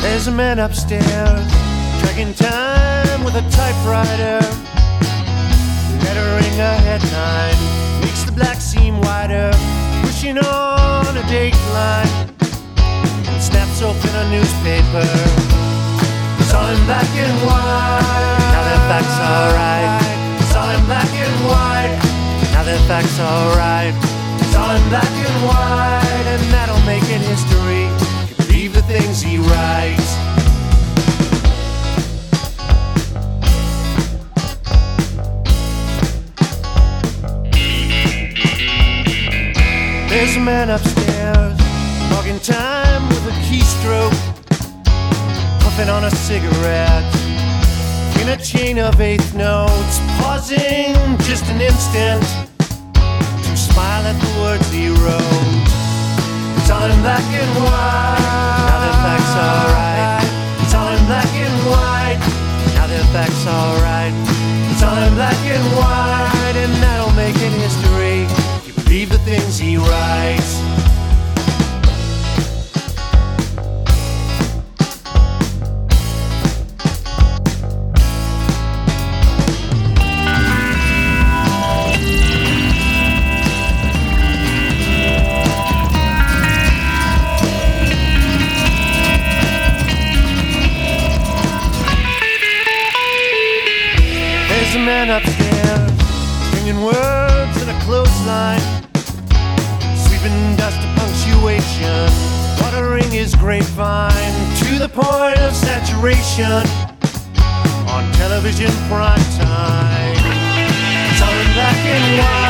There's a man upstairs, tracking time with a typewriter. Lettering a headline makes the black seem wider. Pushing on a dateline, snaps open a newspaper. It's all in black and white. Now the facts are right. It's all in black and white. Now the facts are right. It's all in black and white, and that'll make There's a man upstairs, logging time with a keystroke, puffing on a cigarette. In a chain of eighth notes, pausing just an instant to smile at the words he wrote. It's all in black and white. Now the facts are right. It's all in black and white. Now the facts are right. It's all in black and white, and that'll make it history. There's a man upstairs, stringing words in a clothesline, sweeping dust to punctuation, watering his grapevine to the point of saturation on television prime time. It's all in black and white.